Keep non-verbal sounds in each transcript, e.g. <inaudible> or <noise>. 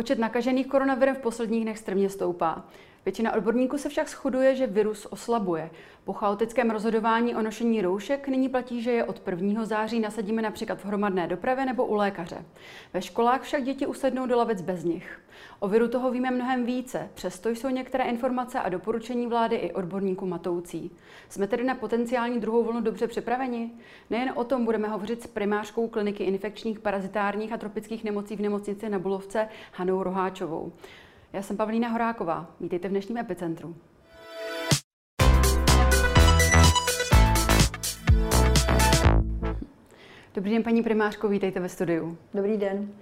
Počet nakažených koronavirem v posledních dnech strmě stoupá. Většina odborníků se však shoduje, že virus oslabuje. Po chaotickém rozhodování o nošení roušek nyní platí, že je od 1. září nasadíme například v hromadné dopravě nebo u lékaře. Ve školách však děti usednou do lavic bez nich. O viru toho víme mnohem více, přesto jsou některé informace a doporučení vlády i odborníků matoucí. Jsme tedy na potenciální druhou vlnu dobře připraveni? Nejen o tom budeme hovořit s primářkou kliniky infekčních, parazitárních a tropických nemocí v nemocnici na Bulovce Hanou Roháčovou. Já jsem Pavlína Horáková. Vítejte v dnešním epicentru. Dobrý den, paní primářko, vítejte ve studiu. Dobrý den.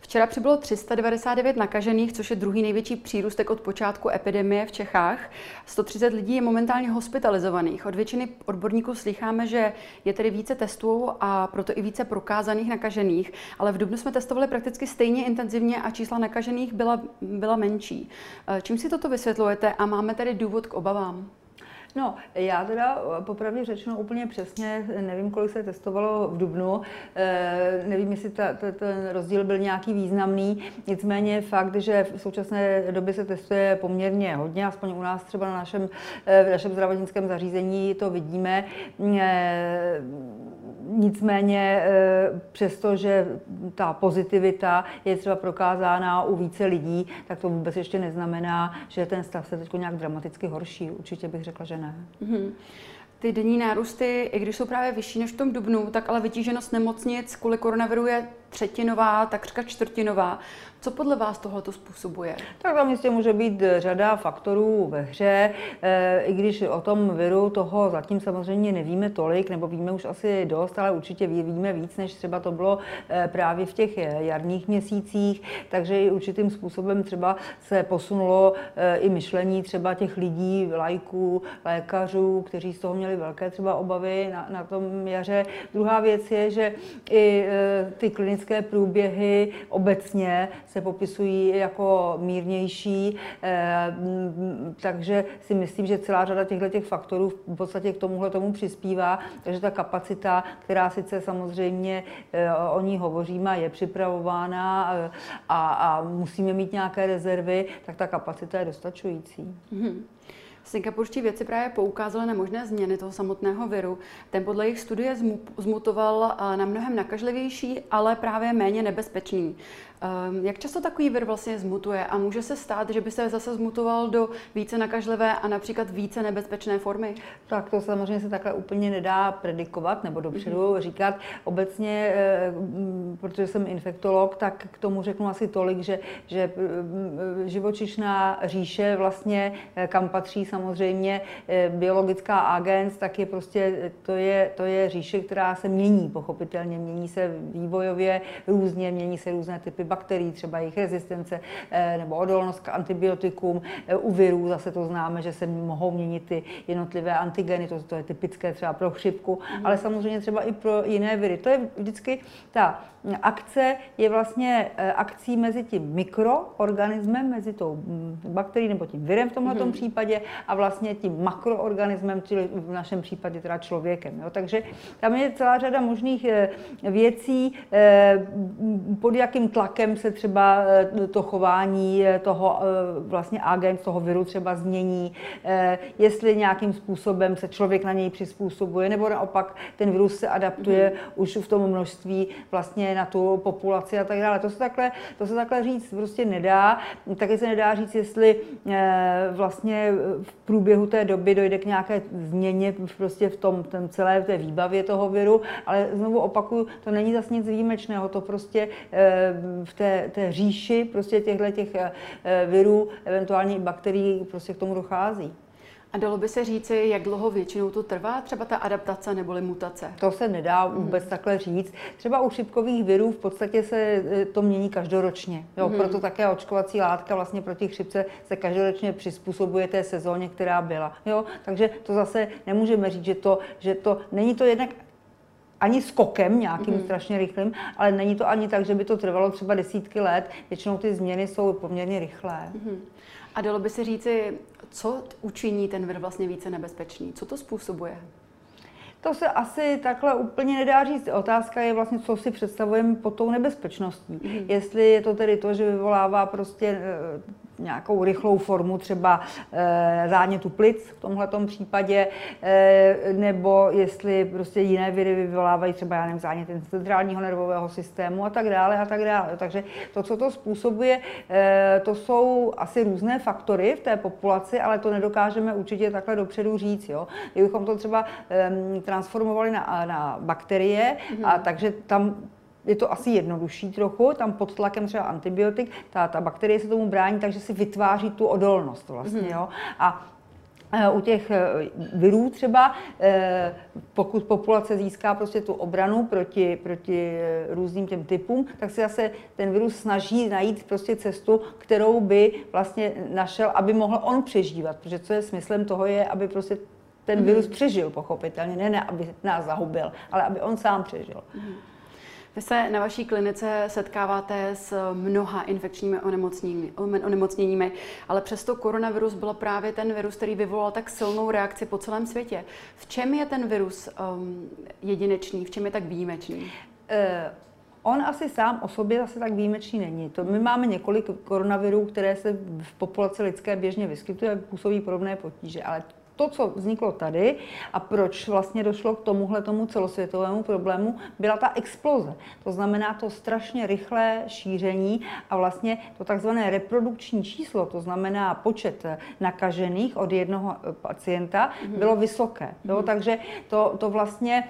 Včera přibylo 399 nakažených, což je druhý největší přírůstek od počátku epidemie v Čechách. 130 lidí je momentálně hospitalizovaných. Od většiny odborníků slycháme, že je tedy více testů a proto i více prokázaných nakažených, ale v Dubnu jsme testovali prakticky stejně intenzivně a čísla nakažených byla, byla menší. Čím si toto vysvětlujete a máme tedy důvod k obavám? No, já teda popravdě řečeno úplně přesně nevím, kolik se testovalo v Dubnu. E, nevím, jestli ta, ta, ten rozdíl byl nějaký významný. Nicméně fakt, že v současné době se testuje poměrně hodně, aspoň u nás třeba na našem, eh, v našem zdravotnickém zařízení to vidíme. E, nicméně přesto, že ta pozitivita je třeba prokázána u více lidí, tak to vůbec ještě neznamená, že ten stav se teď nějak dramaticky horší. Určitě bych řekla, že ne. Mm-hmm. Ty denní nárůsty, i když jsou právě vyšší než v tom dubnu, tak ale vytíženost nemocnic kvůli koronaviru je třetinová, takřka čtvrtinová. Co podle vás tohoto způsobuje? Tak tam jistě může být řada faktorů ve hře, e, i když o tom viru toho zatím samozřejmě nevíme tolik, nebo víme už asi dost, ale určitě víme víc, než třeba to bylo e, právě v těch jarních měsících, takže i určitým způsobem třeba se posunulo i myšlení třeba těch lidí, lajků, lékařů, kteří z toho měli velké třeba obavy na, na tom jaře. Druhá věc je, že i ty klinické průběhy obecně se popisují jako mírnější, eh, takže si myslím, že celá řada těchto těch faktorů v podstatě k tomuhle tomu přispívá, takže ta kapacita, která sice samozřejmě eh, o ní hovoříme, je připravována eh, a, a musíme mít nějaké rezervy, tak ta kapacita je dostačující. Mm-hmm. Singapurští věci právě poukázali na možné změny toho samotného viru. Ten podle jejich studie zmutoval na mnohem nakažlivější, ale právě méně nebezpečný. Ehm, jak často takový vir vlastně zmutuje a může se stát, že by se zase zmutoval do více nakažlivé a například více nebezpečné formy? Tak to samozřejmě se takhle úplně nedá predikovat nebo dopředu mm-hmm. říkat. Obecně, eh, protože jsem infektolog, tak k tomu řeknu asi tolik, že, že eh, živočišná říše vlastně, eh, kam patří samozřejmě biologická agens, tak je prostě, to je, to je říše, která se mění pochopitelně, mění se vývojově různě, mění se různé typy bakterií, třeba jejich rezistence eh, nebo odolnost k antibiotikům. Eh, u virů zase to známe, že se mohou měnit ty jednotlivé antigeny, to, to je typické třeba pro chřipku, mm. ale samozřejmě třeba i pro jiné viry. To je vždycky ta akce je vlastně eh, akcí mezi tím mikroorganismem, mezi tou mm, bakterií nebo tím virem v tomhle mm. případě a vlastně tím makroorganismem, čili v našem případě teda člověkem. Jo. Takže tam je celá řada možných věcí, pod jakým tlakem tlakem se třeba eh, to chování eh, toho eh, vlastně agent, toho viru třeba změní, jestli nějakým způsobem se člověk na něj přizpůsobuje, nebo naopak ten virus se adaptuje mm. už v tom množství vlastně na tu populaci a tak dále. To se takhle, to se takhle říct prostě nedá. Taky se nedá říct, jestli vlastně v průběhu té doby dojde k nějaké změně prostě v tom, tom celé té výbavě toho viru, ale znovu opakuju, to není zase nic výjimečného, to prostě v té, té říši prostě těchto těch eh, virů, eventuálně i bakterií, prostě k tomu dochází. A dalo by se říci, jak dlouho většinou to trvá, třeba ta adaptace neboli mutace? To se nedá vůbec mm. takhle říct. Třeba u chřipkových virů v podstatě se eh, to mění každoročně. Jo, mm. Proto také očkovací látka vlastně proti chřipce se každoročně přizpůsobuje té sezóně, která byla. Jo, takže to zase nemůžeme říct, že to, že to není to jednak ani skokem nějakým mm. strašně rychlým, ale není to ani tak, že by to trvalo třeba desítky let. Většinou ty změny jsou poměrně rychlé. Mm. A dalo by se říci, co učiní ten vir vlastně více nebezpečný? Co to způsobuje? To se asi takhle úplně nedá říct. Otázka je vlastně, co si představujeme pod tou nebezpečností. Mm. Jestli je to tedy to, že vyvolává prostě eh, nějakou rychlou formu třeba e, zánětu plic v tomhle případě, e, nebo jestli prostě jiné viry vyvolávají třeba, já nevím, zánět centrálního nervového systému a tak dále a tak dále. Takže to, co to způsobuje, e, to jsou asi různé faktory v té populaci, ale to nedokážeme určitě takhle dopředu říct. Jo? Kdybychom to třeba e, transformovali na, na bakterie, mm-hmm. a takže tam je to asi jednodušší trochu, tam pod tlakem třeba antibiotik, ta, ta bakterie se tomu brání, takže si vytváří tu odolnost vlastně, mm-hmm. jo. A e, u těch e, virů třeba, e, pokud populace získá prostě tu obranu proti, proti různým těm typům, tak se zase ten virus snaží najít prostě cestu, kterou by vlastně našel, aby mohl on přežívat. Protože co je smyslem toho je, aby prostě ten virus mm. přežil pochopitelně, ne, ne aby nás zahubil, ale aby on sám přežil. Mm. Vy se na vaší klinice setkáváte s mnoha infekčními onemocněními, ale přesto koronavirus byl právě ten virus, který vyvolal tak silnou reakci po celém světě. V čem je ten virus um, jedinečný, v čem je tak výjimečný? Uh. On asi sám o sobě zase tak výjimečný není. To my máme několik koronavirů, které se v populaci lidské běžně vyskytují a působí podobné potíže, ale to, co vzniklo tady a proč vlastně došlo k tomuhle tomu celosvětovému problému, byla ta exploze. To znamená to strašně rychlé šíření a vlastně to takzvané reprodukční číslo, to znamená počet nakažených od jednoho pacienta, mhm. bylo vysoké. Jo? Mhm. Takže to, to vlastně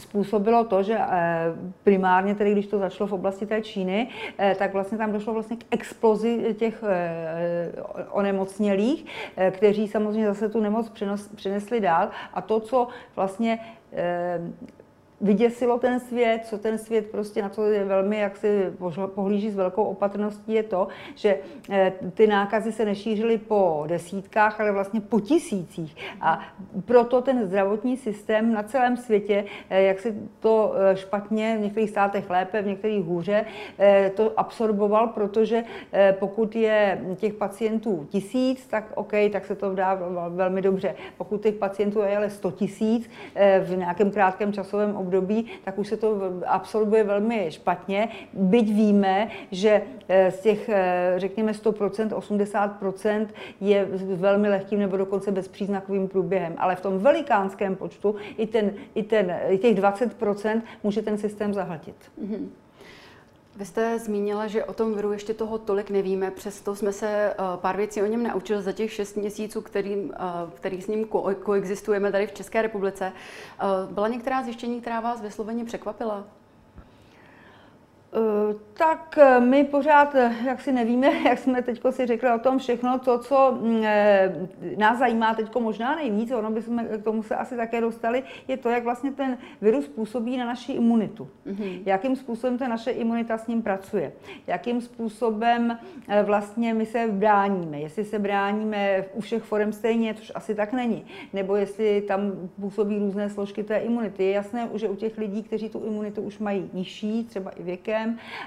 způsobilo to, že eh, primárně, tedy když to začalo v oblasti té Číny, eh, tak vlastně tam došlo vlastně k explozi těch eh, onemocnělých, kteří samozřejmě zase tu nemoc přenesli dál. A to, co vlastně vyděsilo ten svět, co ten svět prostě na to je velmi, jak si pohlíží s velkou opatrností, je to, že eh, ty nákazy se nešířily po desítkách, ale vlastně po tisících. A proto ten zdravotní systém na celém světě, eh, jak si to eh, špatně, v některých státech lépe, v některých hůře, to absorboval, protože pokud je těch pacientů tisíc, tak OK, tak se to dá velmi dobře. Pokud těch pacientů je ale 100 tisíc v nějakém krátkém časovém období, tak už se to absolvuje velmi špatně. Byť víme, že eh, z těch, eh, řekněme, 100%, 80% je velmi lehkým nebo dokonce bezpříznakovým průběhem. Ale v tom velikánském počtu i, ten, i, ten, i těch 20% může ten systém zahltit. Mm-hmm. Vy jste zmínila, že o tom viru ještě toho tolik nevíme, přesto jsme se eh, pár věcí o něm naučili za těch šest měsíců, který, eh, který s ním ko- koexistujeme tady v České republice. Eh, byla některá zjištění, která vás vysloveně překvapila? Eh, tak eh, my pořád, eh, jak si nevíme, <laughs> jak jsme teď si řekli o tom všechno, to, co mm, nás zajímá teď možná nejvíc, ono by jsme k tomu se asi také dostali, je to, jak vlastně ten virus působí na naši imunitu. Mm-hmm. Jakým způsobem ta naše imunita s ním pracuje. Jakým způsobem vlastně my se bráníme. Jestli se bráníme u všech forem stejně, což asi tak není. Nebo jestli tam působí různé složky té imunity. Je jasné, že u těch lidí, kteří tu imunitu už mají nižší, třeba i věkem,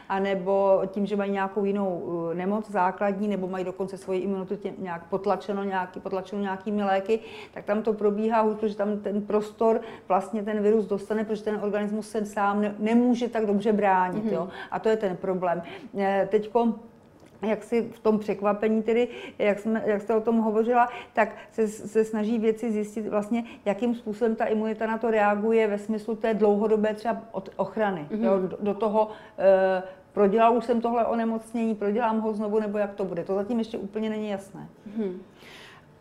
a anebo tím, že mají nějakou jinou uh, nemoc základní, nebo mají dokonce svoji imunitu tě, nějak potlačeno, nějaký, potlačeno nějakými léky, tak tam to probíhá hůř, protože tam ten prostor vlastně ten virus dostane, protože ten organismus se sám ne, nemůže tak dobře bránit. Mm-hmm. Jo? A to je ten problém. Eh, teďko jak si v tom překvapení, tedy, jak, jsme, jak jste o tom hovořila, tak se, se snaží věci zjistit vlastně, jakým způsobem ta imunita na to reaguje ve smyslu té dlouhodobé třeba od ochrany. Mm-hmm. Jo, do, do toho e, prodělal už jsem tohle onemocnění, prodělám ho znovu, nebo jak to bude. To zatím ještě úplně není jasné. Mm-hmm.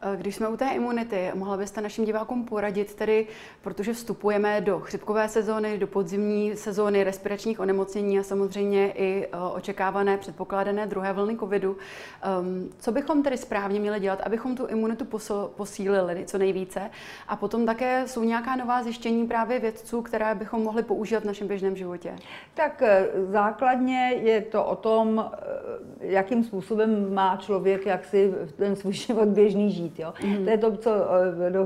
Eh, když jsme u té imunity, mohla byste našim divákům poradit, tedy, protože vstupujeme do chřipkové sezóny, do podzimní sezóny respiračních onemocnění a samozřejmě i eh, očekávané předpokládané druhé vlny covidu. Um, co bychom tedy správně měli dělat, abychom tu imunitu posílili co nejvíce? A potom také jsou nějaká nová zjištění právě vědců, které bychom mohli používat v našem běžném životě? Tak eh, základně je to o tom, jakým způsobem má člověk jak si ten svůj <laughs> život běžný žít žít. Jo? Mm. To je to, co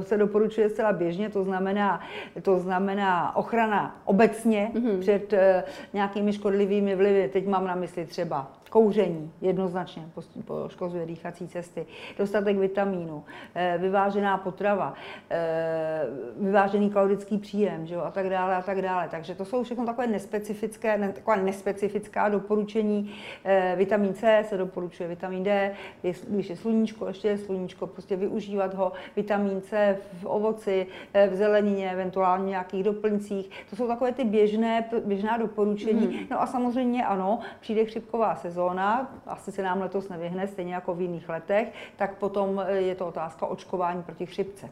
se doporučuje zcela běžně, to znamená, to znamená ochrana obecně mm. před nějakými škodlivými vlivy. Teď mám na mysli třeba Kouření jednoznačně poškozuje dýchací cesty, dostatek vitamínu, eh, vyvážená potrava, eh, vyvážený kalorický příjem že jo, a tak dále a tak dále. Takže to jsou všechno takové nespecifické, ne, taková nespecifická doporučení. Eh, vitamin C se doporučuje, vitamin D, když je sluníčko, ještě je sluníčko, prostě využívat ho, vitamin C v ovoci, v zelenině, eventuálně nějakých doplňcích. To jsou takové ty běžné, běžná doporučení. Mm-hmm. No a samozřejmě ano, přijde chřipková sezóna, sezóna, asi se nám letos nevyhne, stejně jako v jiných letech, tak potom je to otázka očkování proti chřipce.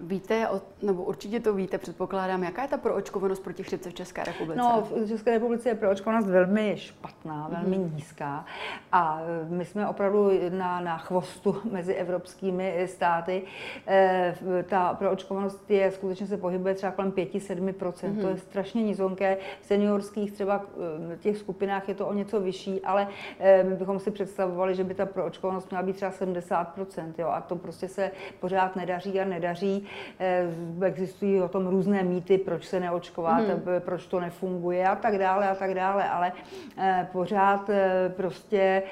Víte, nebo určitě to víte, předpokládám, jaká je ta proočkovanost proti chřipce v České republice? No, v České republice je proočkovanost velmi špatná, velmi mm-hmm. nízká. A my jsme opravdu na, na chvostu <laughs> mezi evropskými státy. E, ta proočkovanost je skutečně se pohybuje třeba kolem 5-7%. Mm-hmm. To je strašně nízonké. V seniorských třeba eh, těch skupinách je to o něco vyšší, ale e, my bychom si představovali, že by ta proočkovanost měla být třeba 70%. Jo, a to prostě se pořád nedaří a nedaří. Eh, existují o tom různé mýty, proč se neočkovat, hmm. proč to nefunguje a tak dále a tak dále, ale eh, pořád prostě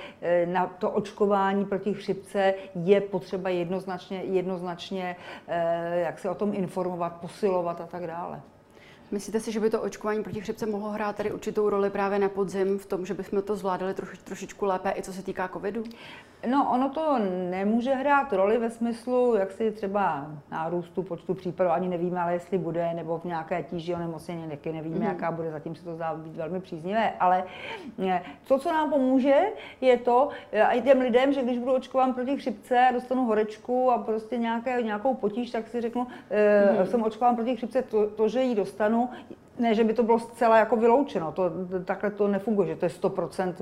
na to očkování proti chřipce je potřeba jednoznačně, jednoznačně jak se o tom informovat, posilovat a tak dále. Myslíte si, že by to očkování proti chřipce mohlo hrát tady určitou roli právě na podzim v tom, že bychom to zvládali troši, trošičku lépe, i co se týká covidu? No, ono to nemůže hrát roli ve smyslu, jak si třeba nárůstu počtu případů, ani nevíme, ale jestli bude, nebo v nějaké tíži onemocnění, taky nevíme, mm. jaká bude, zatím se to zdá být velmi příznivé, ale eh, to, co nám pomůže, je to, eh, i těm lidem, že když budu očkován proti chřipce dostanu horečku a prostě nějaké, nějakou potíž, tak si řeknu, mm. jsem očkován proti chřipce, to, to, že ji dostanu, Então, ne, že by to bylo zcela jako vyloučeno, to, takhle to nefunguje, že to je 100%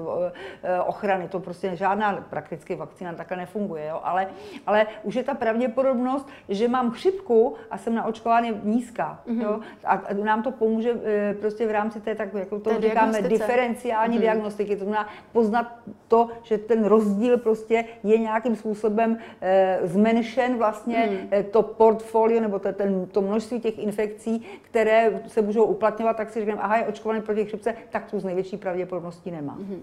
eh, ochrany, to prostě žádná prakticky vakcína takhle nefunguje, jo? Ale, ale už je ta pravděpodobnost, že mám chřipku a jsem naočkován je nízká, mm-hmm. jo? A nám to pomůže eh, prostě v rámci té, tak jako to říkáme, diferenciální mm-hmm. diagnostiky, to znamená poznat to, že ten rozdíl prostě je nějakým způsobem e, zmenšen vlastně mm-hmm. to portfolio nebo to, ten, to množství těch infekcí, které se můžou uplatňovat, tak si říkám, aha, je očkovaný proti chřipce, tak tu z největší pravděpodobností nemá. Mm-hmm.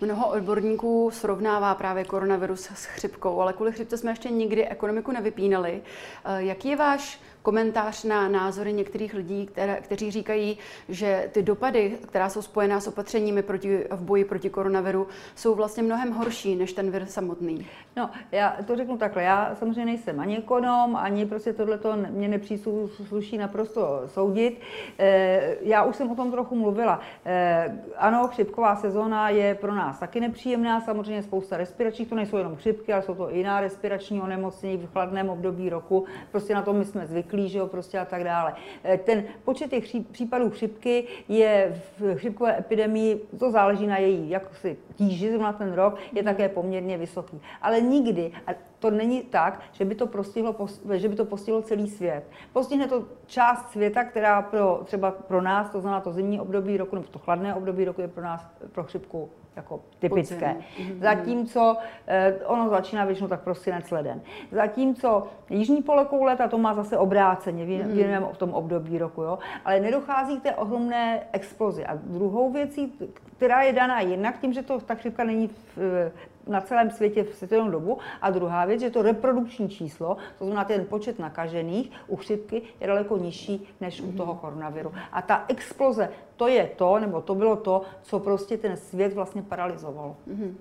Mnoho odborníků srovnává právě koronavirus s chřipkou, ale kvůli chřipce jsme ještě nikdy ekonomiku nevypínali. Eh, jaký je váš komentář na názory některých lidí, které, kteří říkají, že ty dopady, která jsou spojená s opatřeními proti, v boji proti koronaviru, jsou vlastně mnohem horší než ten vir samotný. No, já to řeknu takhle. Já samozřejmě nejsem ani ekonom, ani prostě tohle mě nepřísluší naprosto soudit. Eh, já už jsem o tom trochu mluvila. Eh, ano, chřipková sezóna je pro nás taky nepříjemná, samozřejmě spousta respiračních, to nejsou jenom chřipky, ale jsou to i jiná respirační onemocnění v chladném období roku. Prostě na to my jsme zvyklí zvyklí, že jo, prostě a tak dále. Eh, ten počet těch případů chřipky je v chřipkové epidemii, to záleží na její jak si tíži zrovna ten rok, je také poměrně vysoký. Ale nikdy, a to není tak, že by to, postihlo, že by to postihlo celý svět. Postihne to část světa, která pro, třeba pro nás, to znamená to zimní období roku, nebo to chladné období roku je pro nás pro chřipku jako typické. Mhm. Zatímco eh, ono začíná většinou tak prosinec leden. Zatímco jižní polokoule, ta to má zase obráceně, mhm. věnujeme v tom období roku, jo? ale nedochází k té ohromné explozi. A druhou věcí, která je daná jednak tím, že to, ta chřipka není v, na celém světě v stejnou dobu. A druhá věc, že to reprodukční číslo, to znamená ten počet nakažených u chřipky, je daleko nižší než u toho koronaviru. A ta exploze, to je to, nebo to bylo to, co prostě ten svět vlastně paralizovalo. Mm-hmm.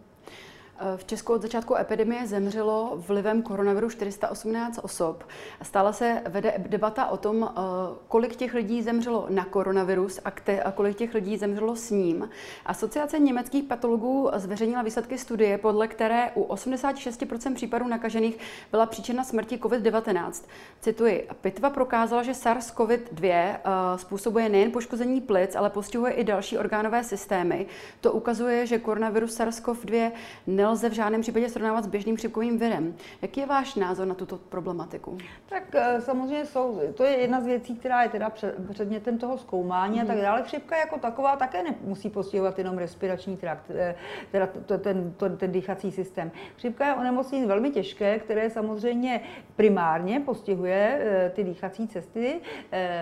V Česku od začátku epidemie zemřelo vlivem koronaviru 418 osob. Stále se vede debata o tom, eh, kolik těch lidí zemřelo na koronavirus a, kte, a kolik těch lidí zemřelo s ním. Asociace německých patologů zveřejnila výsledky studie, podle které u 86% případů nakažených byla příčina smrti COVID-19. Cituji, pitva prokázala, že SARS-CoV-2 eh, způsobuje nejen poškození plic, ale postihuje i další orgánové systémy. To ukazuje, že koronavirus SARS-CoV-2 nelze nelze v žádném případě srovnávat s běžným chřipkovým virem. Jaký je váš názor na tuto problematiku? Tak eh, samozřejmě jsou, to je jedna z věcí, která je teda předmětem toho zkoumání mm. a tak mhm. dále. Chřipka jako taková také nemusí postihovat jenom respirační trakt, eh, teda ten, ten, ten dýchací systém. Chřipka je onemocnění velmi těžké, které samozřejmě primárně postihuje eh, ty dýchací cesty,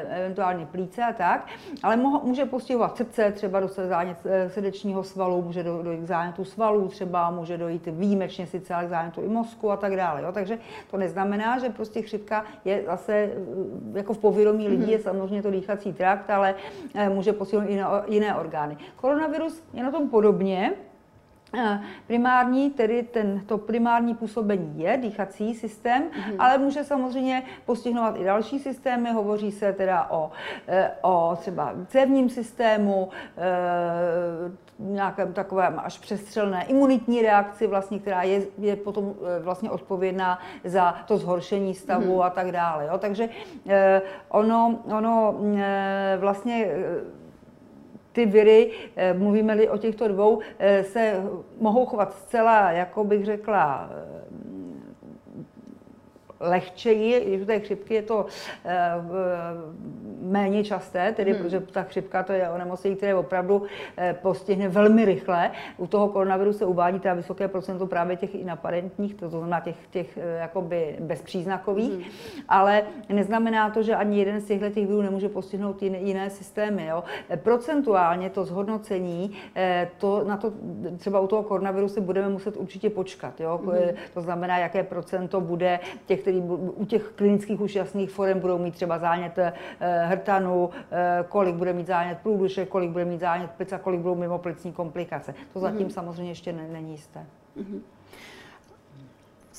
eventuálně plíce a tak, ale může postihovat srdce, třeba zánět srdečního svalu, může dojít k zánětu svalů, třeba může dojít výjimečně sice ale k zánětu i mozku a tak dále. Jo? Takže to neznamená, že prostě chřipka je zase eh, jako v povědomí lidí mm-hmm. je samozřejmě to dýchací trakt, ale eh, může postihnout i jiné orgány. Koronavirus je na tom podobně, primární, tedy ten, to primární působení je dýchací systém, mm-hmm. ale může samozřejmě postihnout i další systémy. Hovoří se teda o, eh, o třeba cévním systému, eh, nějakém takovém až přestřelné imunitní reakci, vlastně, která je, je potom vlastně odpovědná za to zhoršení stavu mm-hmm. a tak dále. Jo? Takže ono, ono vlastně ty viry, eh, mluvíme-li o těchto dvou, eh, se mohou chovat zcela, jako bych řekla, lehčeji, u té chřipky je to eh, méně časté, tedy hmm. protože ta chřipka to je onemocnění, které opravdu eh, postihne velmi rychle. U toho koronaviru se uvádí teda vysoké procento právě těch inaparentních, to znamená těch, těch eh, jakoby bezpříznakových, hmm. ale neznamená to, že ani jeden z těchto těch virů nemůže postihnout jiné, jiné systémy. Jo. Procentuálně to zhodnocení, to, na to třeba u toho koronaviru se budeme muset určitě počkat. Jo. Hmm. To znamená, jaké procento bude těch, který u těch klinických už jasných forem budou mít třeba zánět eh, hrtanu, eh, kolik bude mít zánět průduše, kolik bude mít zánět plic a kolik budou mimo plicní komplikace. To zatím mm-hmm. samozřejmě ještě není jisté. Mm-hmm.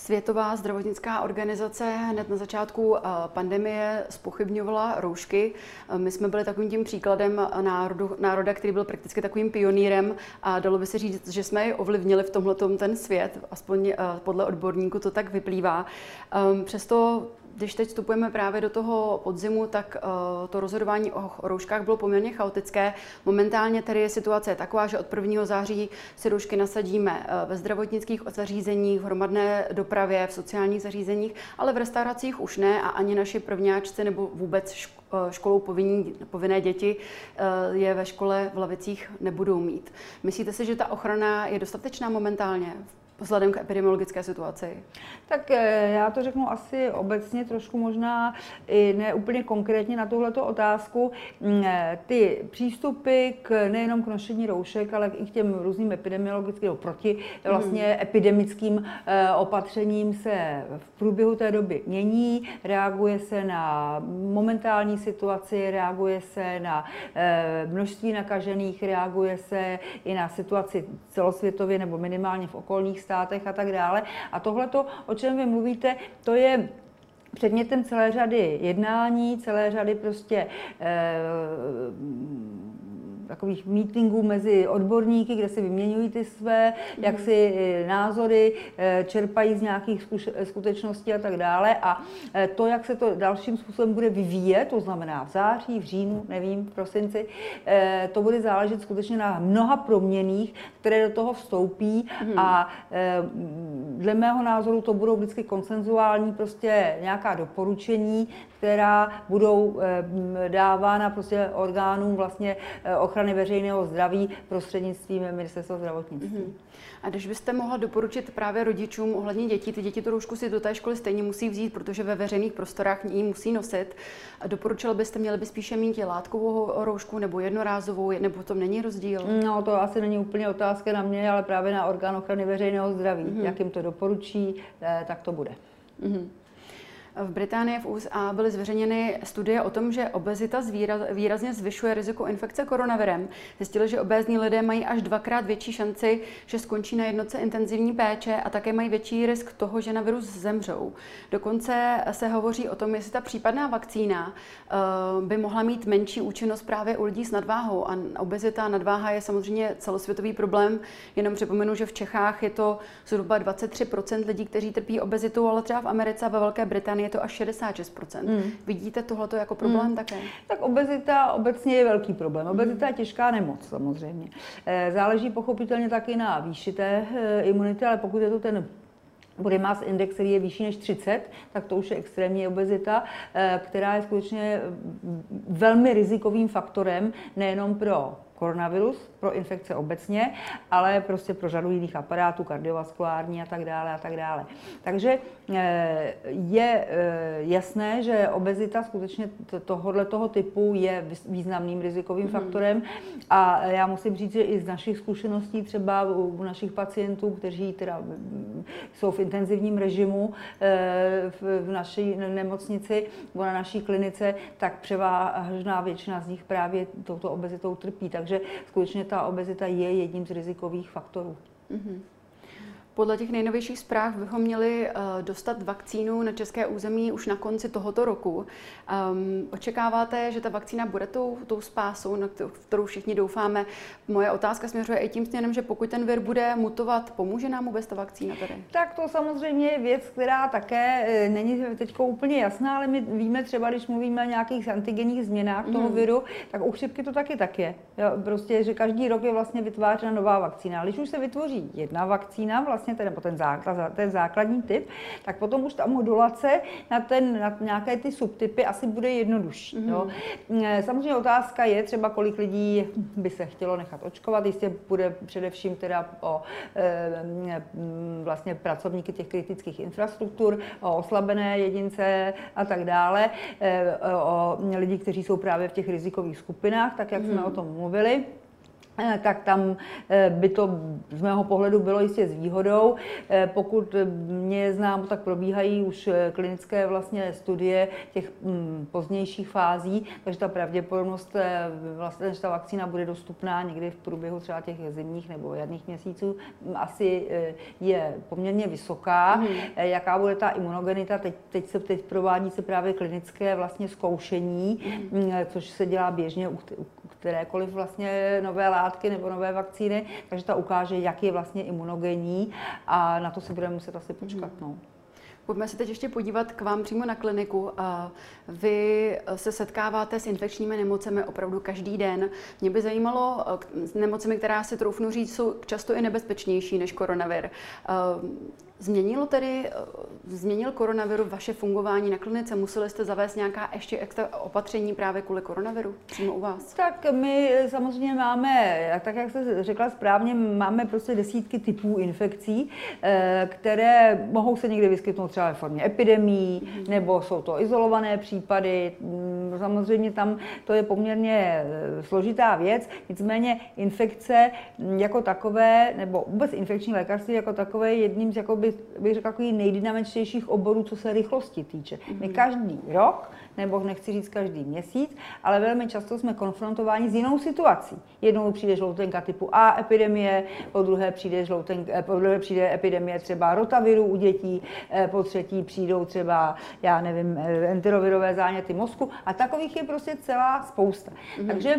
Světová zdravotnická organizace hned na začátku eh, pandemie spochybňovala roušky. Eh, my jsme byli takovým tím příkladem národu, národa, který byl prakticky takovým pionýrem a dalo by se říct, že jsme ji ovlivnili v tomhle ten svět, aspoň eh, podle odborníků to tak vyplývá. Ehm, přesto když teď vstupujeme právě do toho podzimu, tak uh, to rozhodování o rouškách bylo poměrně chaotické. Momentálně tedy je situace taková, že od 1. září si roušky nasadíme uh, ve zdravotnických zařízeních, v hromadné dopravě, v sociálních zařízeních, ale v restauracích už ne a ani naši prvňáčci nebo vůbec eh, školou povinní, povinné děti je ve škole v lavicích nebudou mít. Myslíte si, že ta ochrana je dostatečná momentálně vzhledem k epidemiologické situaci? Tak eh, já to řeknu asi obecně, trošku možná i ne úplně konkrétně na tuhleto otázku. Mm, eh, ty přístupy k nejenom k nošení roušek, ale i k těm různým epidemiologickým, proti vlastně hmm. epidemickým eh, opatřením se v průběhu té doby mění, reaguje se na momentální situaci, reaguje se na množství nakažených, reaguje se i na situaci celosvětově nebo minimálně v okolních státech a tak dále. A tohle, o čem vy mluvíte, to je předmětem celé řady jednání, celé řady prostě eh, takových meetingů mezi odborníky, kde si vyměňují ty své, mm. jak si eh, názory, eh, čerpají z nějakých skutečností a tak dále. A eh, to, jak se to dalším způsobem bude vyvíjet, to znamená v září, v říjnu, nevím, v prosinci, to bude záležet skutečně na mnoha proměných, které do toho vstoupí mm. a dle mého názoru to budou vždycky konsenzuální prostě nějaká doporučení, která budou dávána prostě orgánům vlastně ochrany ochrany veřejného zdraví prostřednictvím ministerstva zdravotnictví. Mm-hmm. A když byste mohla doporučit právě rodičům ohledně dětí, ty děti tu roušku si do té školy stejně musí vzít, protože ve veřejných prostorách ji musí nosit. A doporučil byste, měli by spíše mít látkovou roušku nebo jednorázovou, nebo to není rozdíl? No, to asi není úplně otázka na mě, ale právě na orgán ochrany veřejného zdraví. Mm-hmm. Jak jim to doporučí, eh, tak to bude. Mm-hmm. V Británii v USA byly zveřejněny studie o tom, že obezita výrazně zvyšuje riziko infekce koronavirem. Zjistili, že obézní lidé mají až dvakrát větší šanci, že skončí na jednotce intenzivní péče a také mají větší risk toho, že na virus zemřou. Dokonce se hovoří o tom, jestli ta případná vakcína eh, by mohla mít menší účinnost právě u lidí s nadváhou. A obezita a nadváha je samozřejmě celosvětový problém. Jenom připomenu, že v Čechách je to zhruba 23 lidí, kteří trpí obezitou, ale třeba v Americe a ve Velké Británii je to až 66%. Mm. Vidíte tohleto jako problém mm. také? Tak obezita obecně je velký problém. Obezita je těžká nemoc samozřejmě. Eh, záleží pochopitelně taky na výši té eh, imunity, ale pokud je to ten body mass index, který je vyšší než 30, tak to už je extrémní obezita, eh, která je skutečně velmi rizikovým faktorem nejenom pro koronavirus, pro infekce obecně, ale prostě pro řadu jiných aparátů, kardiovaskulární a tak dále a tak dále. Takže eh, je eh, jasné, že obezita skutečně tohohle toho typu je významným rizikovým mm. faktorem a já musím říct, že i z našich zkušeností třeba u našich pacientů, kteří teda jsou v intenzivním režimu eh, v naší nemocnici nebo na naší klinice, tak převážná většina z nich právě touto obezitou trpí. Takže skutečně ta obezita je jedním z rizikových faktorů. Mm-hmm. Podle těch nejnovějších zpráv bychom měli uh, dostat vakcínu na české území už na konci tohoto roku. Um, očekáváte, že ta vakcína bude tou, tou spásou, na kterou všichni doufáme? Moje otázka směřuje i tím směrem, že pokud ten vir bude mutovat, pomůže nám vůbec ta vakcína tady? Tak to samozřejmě je věc, která také e, není teď úplně jasná, ale my víme třeba, když mluvíme o nějakých antigenních změnách toho mm. viru, tak u chřipky to taky tak je. Prostě, že každý rok je vlastně vytvářena nová vakcína. Když už se vytvoří jedna vakcína, vlastně vlastně ten, nebo ten, základ, ten základní typ, tak potom už ta modulace na, ten, na nějaké ty subtypy asi bude jednodušší. Mm-hmm. Jo. Mm, samozřejmě otázka je třeba, kolik lidí by se chtělo nechat očkovat. Jistě bude především teda o e, vlastně pracovníky těch kritických infrastruktur, o oslabené jedince a tak dále, e, o lidi, kteří jsou právě v těch rizikových skupinách, tak jak mm-hmm. jsme o tom mluvili. Eh, tak tam eh, by to z mého pohledu bylo jistě s výhodou. Eh, pokud mě znám, tak probíhají už klinické vlastně studie těch mm, pozdějších fází, takže ta pravděpodobnost, vlastně, že ta vakcína bude dostupná někdy v průběhu třeba těch zimních nebo jarních měsíců, mm, asi je poměrně vysoká. Mm. Jaká bude ta imunogenita? Teď, teď se teď provádí se právě klinické vlastně zkoušení, mm. což se dělá běžně u, kterékoliv vlastně nové látky nebo nové vakcíny, takže ta ukáže, jak je vlastně imunogenní a na to si budeme muset asi počkat. No. Pojďme se teď ještě podívat k vám přímo na kliniku. Vy se setkáváte s infekčními nemocemi opravdu každý den. Mě by zajímalo, s nemocemi, která si troufnu říct, jsou často i nebezpečnější než koronavir. Změnilo tedy, eh, změnil koronaviru vaše fungování na klinice? Museli jste zavést nějaká ještě extra opatření právě kvůli koronaviru přímo u vás? Tak my samozřejmě máme, tak jak jste řekla správně, máme prostě desítky typů infekcí, eh, které mohou se někdy vyskytnout třeba ve formě epidemí, mm. nebo jsou to izolované případy. Mm, samozřejmě tam to je poměrně eh, složitá věc, nicméně infekce jako takové, nebo vůbec infekční lékařství jako takové je jedním z jakoby bych řekla, takový nejdynamičtějších oborů, co se rychlosti týče. My mhm. každý rok, nebo nechci říct každý měsíc, ale velmi často jsme konfrontováni s jinou situací. Jednou přijde žloutenka typu A epidemie, po druhé přijde, žloutenka, eh, po druhé přijde epidemie třeba rotaviru u dětí, eh, po třetí přijdou třeba, já nevím, eh, enterovirové záněty mozku a takových je prostě celá spousta. Mm-hmm. Takže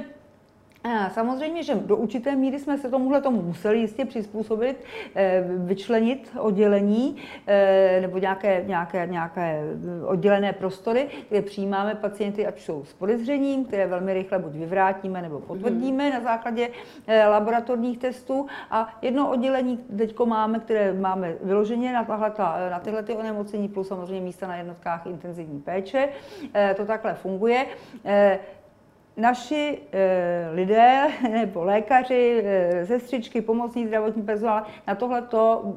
Samozřejmě, že do určité míry jsme se tomuhle tomu museli jistě přizpůsobit, eh, vyčlenit oddělení eh, nebo nějaké, nějaké, nějaké oddělené prostory, kde přijímáme pacienty, ať jsou s podezřením, které velmi rychle buď vyvrátíme nebo potvrdíme na základě eh, laboratorních testů. A jedno oddělení teď máme, které máme vyloženě na, tahle, na tyhle ty onemocnění, plus samozřejmě místa na jednotkách intenzivní péče. To takhle funguje naši e, lidé <laughs> nebo lékaři, e, sestřičky, pomocní zdravotní personál na tohle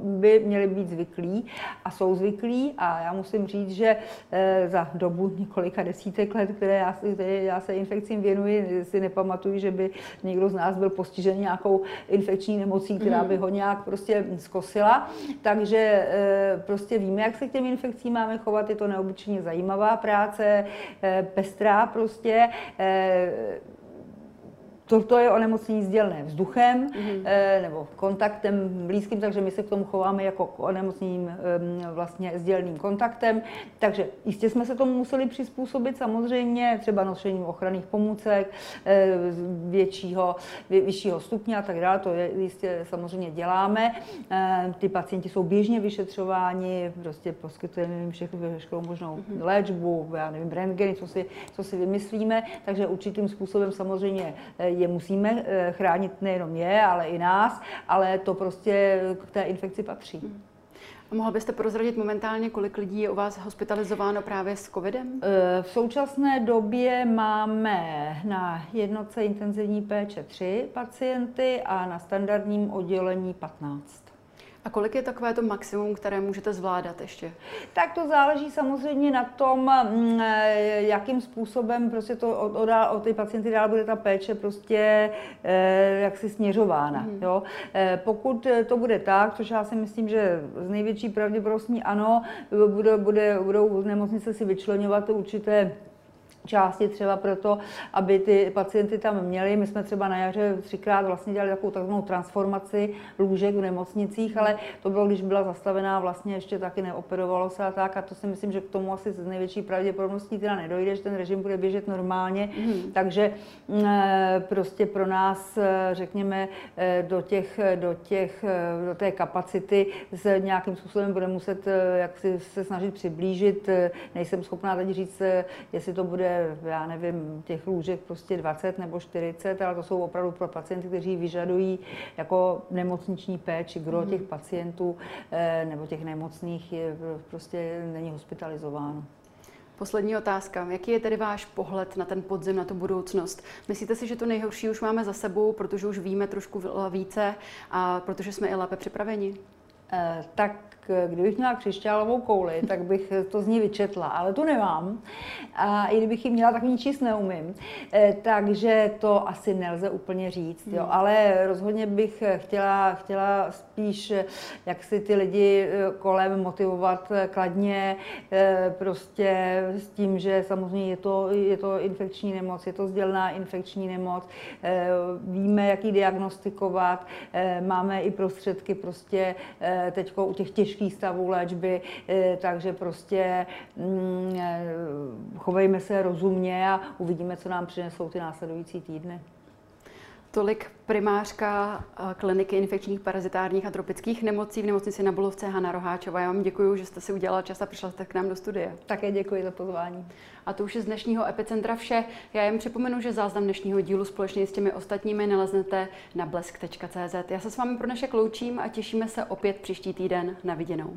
by měli být zvyklí a jsou zvyklí a já musím říct, že e, za dobu několika desítek let, které já, které já se infekcím věnuji, si nepamatuju, že by někdo z nás byl postižen nějakou infekční nemocí, která by ho nějak prostě zkosila. Takže e, prostě víme, jak se k těm infekcím máme chovat, je to neobyčejně zajímavá práce, e, pestrá prostě. E, uh, Toto je onemocnění sdělné vzduchem mm-hmm. nebo kontaktem blízkým, takže my se k tomu chováme jako k onemocněním vlastně sdělným kontaktem. Takže jistě jsme se tomu museli přizpůsobit samozřejmě, třeba nošením ochranných pomůcek, eh, většího, vyššího stupně a tak dále, to je, jistě samozřejmě děláme. Eh, ty pacienti jsou běžně vyšetřováni, prostě poskytujeme jim všechno, veškerou možnou mm-hmm. léčbu, já nevím, rentgeny, co si, co si vymyslíme, takže určitým způsobem samozřejmě je musíme eh, chránit nejenom je, ale i nás, ale to prostě k té infekci patří. Hmm. A mohla byste prozradit momentálně, kolik lidí je u vás hospitalizováno právě s covidem? Eh, v současné době máme na jednotce intenzivní péče 3 pacienty a na standardním oddělení 15. A kolik je takové to maximum, které můžete zvládat ještě? Tak to záleží samozřejmě na tom, mm, eh, jakým způsobem prostě to o, o, o ty pacienty dál bude ta péče prostě eh, jaksi směřována. Mm. Jo? Eh, pokud to bude tak, což já si myslím, že z největší pravděpodobností ano, bude, bude, budou nemocnice si vyčlenovat určité části třeba proto, aby ty pacienty tam měli. My jsme třeba na jaře třikrát vlastně dělali takovou takzvanou transformaci lůžek v nemocnicích, ale to bylo, když byla zastavená, vlastně ještě taky neoperovalo se a tak. A to si myslím, že k tomu asi z největší pravděpodobností teda nedojde, že ten režim bude běžet normálně. Mm. Takže eh, prostě pro nás, eh, řekněme, eh, do, těch, do, těch, do té kapacity se nějakým způsobem bude muset jak si se snažit přiblížit. Nejsem schopná teď říct, jestli to bude já nevím, těch lůžek prostě 20 nebo 40, ale to jsou opravdu pro pacienty, kteří vyžadují jako nemocniční péči. Kdo mm. těch pacientů eh, nebo těch nemocných je, prostě není hospitalizováno. Poslední otázka. Jaký je tedy váš pohled na ten podzim, na tu budoucnost? Myslíte si, že to nejhorší už máme za sebou, protože už víme trošku více a protože jsme i lépe připraveni? Eh, tak kdybych měla křišťálovou kouli, tak bych to z ní vyčetla, ale tu nemám. A i kdybych ji měla, tak ní číst neumím. Eh, takže to asi nelze úplně říct. Jo. Hmm. Ale rozhodně bych chtěla, chtěla spíš, jak si ty lidi eh, kolem motivovat kladně, prostě s tím, že samozřejmě je to, je to infekční nemoc, je to sdělná infekční nemoc, víme, jak ji diagnostikovat, máme i prostředky prostě teď u těch těžkých stavů léčby, eh, takže prostě mm, eh, chovejme se rozumně a uvidíme, co nám přinesou ty následující týdny. Tolik primářka eh, kliniky infekčních, parazitárních a tropických nemocí v nemocnici na Bulovce Hana Roháčová. Já vám děkuji, že jste si udělala čas a přišla jste k nám do studie. Také děkuji za pozvání. A to už je z dnešního Epicentra vše. Já jen připomenu, že záznam dnešního dílu společně s těmi ostatními naleznete na blesk.cz. Já se s vámi pro dnešek loučím a těšíme se opět příští týden na viděnou.